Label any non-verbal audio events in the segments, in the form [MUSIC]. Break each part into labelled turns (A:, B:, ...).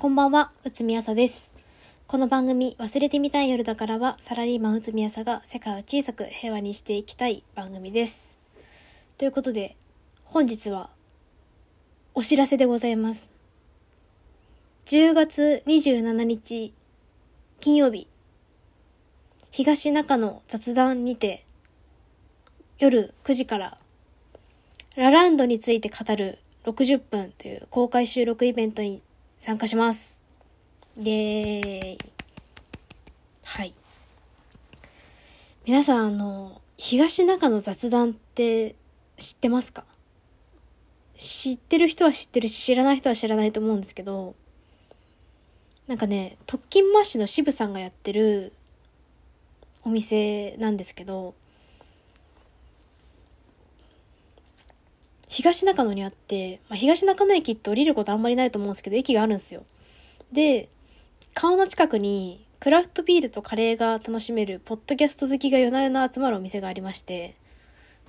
A: こんばんは、うつみあさです。この番組、忘れてみたい夜だからは、サラリーマンうつみあさが世界を小さく平和にしていきたい番組です。ということで、本日は、お知らせでございます。10月27日、金曜日、東中野雑談にて、夜9時から、ラランドについて語る60分という公開収録イベントに参加します。イエーイ。はい。皆さん、あの、東中野雑談って知ってますか？知ってる人は知ってるし、知らない人は知らないと思うんですけど、なんかね、特勤マッシュの渋さんがやってるお店なんですけど、東中野にあって、まあ、東中野駅って降りることあんまりないと思うんですけど、駅があるんですよ。で、顔の近くにクラフトビールとカレーが楽しめるポッドキャスト好きが夜な夜な集まるお店がありまして、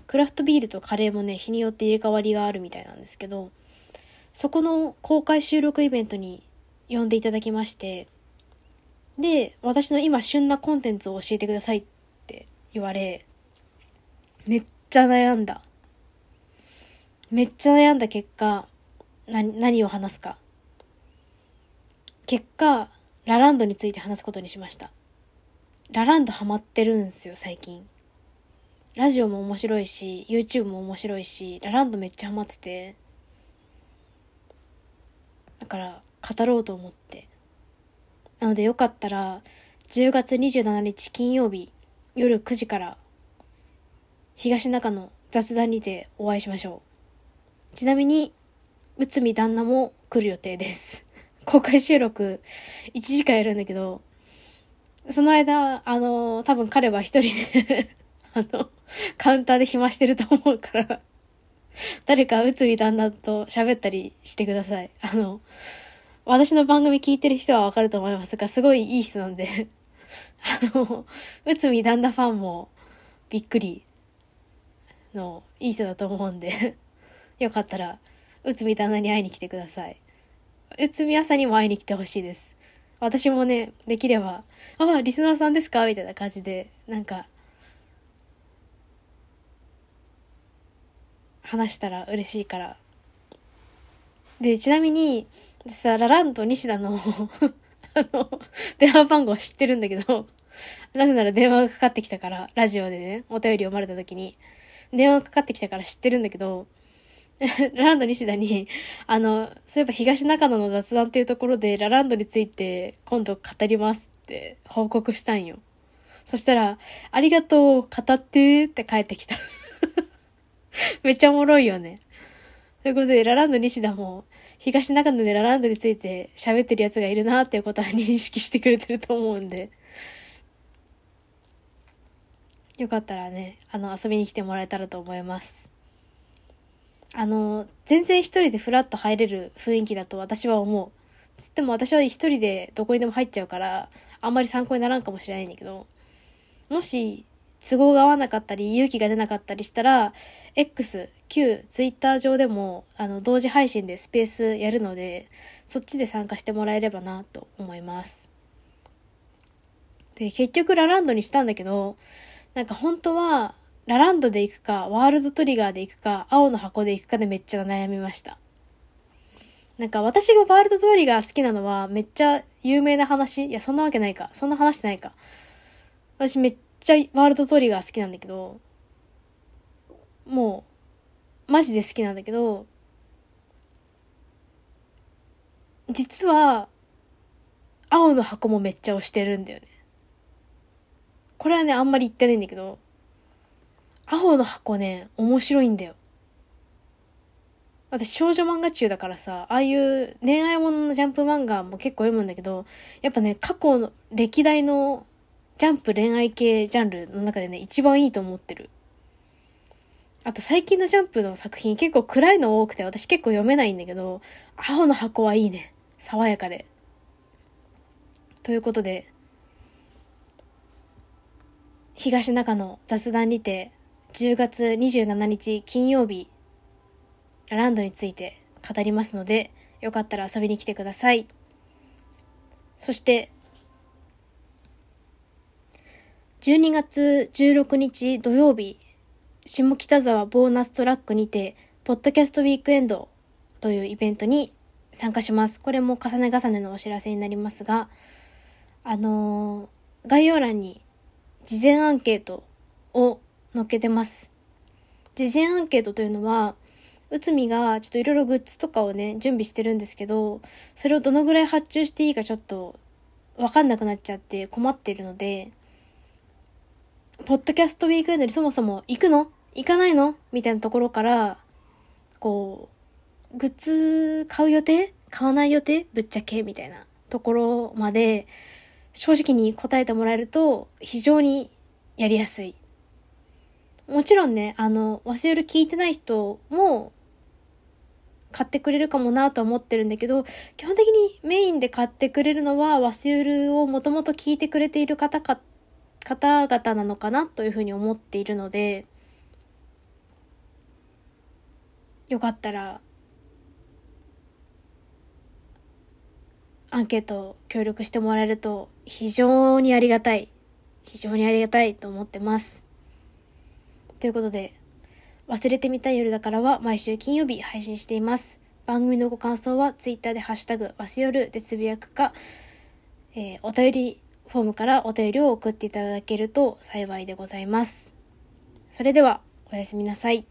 A: クラフトビールとカレーもね、日によって入れ替わりがあるみたいなんですけど、そこの公開収録イベントに呼んでいただきまして、で、私の今旬なコンテンツを教えてくださいって言われ、めっちゃ悩んだ。めっちゃ悩んだ結果、な、何を話すか。結果、ラランドについて話すことにしました。ラランドハマってるんですよ、最近。ラジオも面白いし、YouTube も面白いし、ラランドめっちゃハマってて。だから、語ろうと思って。なのでよかったら、10月27日金曜日夜9時から、東中野雑談にてお会いしましょう。ちなみに、内海旦那も来る予定です。公開収録1時間やるんだけど、その間、あの、多分彼は一人で [LAUGHS] あの、カウンターで暇してると思うから、誰か内海旦那と喋ったりしてください。あの、私の番組聞いてる人はわかると思いますが、すごいいい人なんで、あの、内海旦那ファンもびっくりのいい人だと思うんで、よかったら、内海旦那に会いに来てください。内海朝にも会いに来てほしいです。私もね、できれば、ああ、リスナーさんですか？みたいな感じで、なんか、話したら嬉しいから。で、ちなみに、さ、ラランド西田の [LAUGHS] あの、電話番号知ってるんだけど、なぜなら電話がかかってきたから、ラジオでね、お便り読まれた時に、電話がかかってきたから知ってるんだけど、[LAUGHS] ラランド西田に、あの、そういえば東中野の雑談っていうところで、ラランドについて今度語りますって報告したんよ。そしたら、ありがとう、語ってって帰ってきた。[LAUGHS] めっちゃおもろいよね。ということで、ラランド西田も、東中野でラランドについて喋ってる奴がいるなっていうことは認識してくれてると思うんで、よかったらね、あの、遊びに来てもらえたらと思います。あの、全然一人でフラッと入れる雰囲気だと私は思う。つっても私は一人でどこにでも入っちゃうから、あんまり参考にならんかもしれないんだけど、もし、都合が合わなかったり、勇気が出なかったりしたら、X、旧 Twitter 上でも、あの、同時配信でスペースやるので、そっちで参加してもらえればなと思います。で、結局ラランドにしたんだけど、なんか本当は、ラランドで行くか、ワールドトリガーで行くか、青の箱で行くかでめっちゃ悩みました。なんか私がワールドトリガー好きなのはめっちゃ有名な話いや、そんなわけないか。そんな話してないか。私めっちゃワールドトリガー好きなんだけど、もう、マジで好きなんだけど、実は、青の箱もめっちゃ推してるんだよね。これはね、あんまり言ってないんだけど、青の箱ね、面白いんだよ。私少女漫画中だからさ、ああいう恋愛もののジャンプ漫画も結構読むんだけど、やっぱね、過去の歴代のジャンプ恋愛系ジャンルの中でね、一番いいと思ってる。あと最近のジャンプの作品結構暗いの多くて私結構読めないんだけど、青の箱はいいね。爽やかで。ということで、東中野雑談にて10月27日金曜日、ラランドについて語りますので、よかったら遊びに来てください。そして、12月16日土曜日、下北沢ボーナストラックにて、ポッドキャストウィークエンドというイベントに参加します。これも重ね重ねのお知らせになりますが、あのー、概要欄に事前アンケートを載っけてます。事前アンケートというのは、うつみがちょっといろいろグッズとかをね、準備してるんですけど、それをどのぐらい発注していいかちょっとわかんなくなっちゃって困ってるので、ポッドキャストウィークエンドにそもそも行くの？行かないの？みたいなところから、こう、グッズ買う予定？買わない予定？ぶっちゃけ？みたいなところまで、正直に答えてもらえると、非常にやりやすい。もちろんね、あの、忘れる聞いてない人も、買ってくれるかもなと思ってるんだけど、基本的にメインで買ってくれるのは、ワスユルをもともと聞いてくれている方か、方々なのかなというふうに思っているので、よかったら、アンケート協力してもらえると非常にありがたい。非常にありがたいと思ってます。ということで、忘れてみたい夜だからは毎週金曜日配信しています。番組のご感想は Twitter でハッシュタグわし夜でつぶやくか、えー、お便りフォームからお便りを送っていただけると幸いでございます。それではおやすみなさい。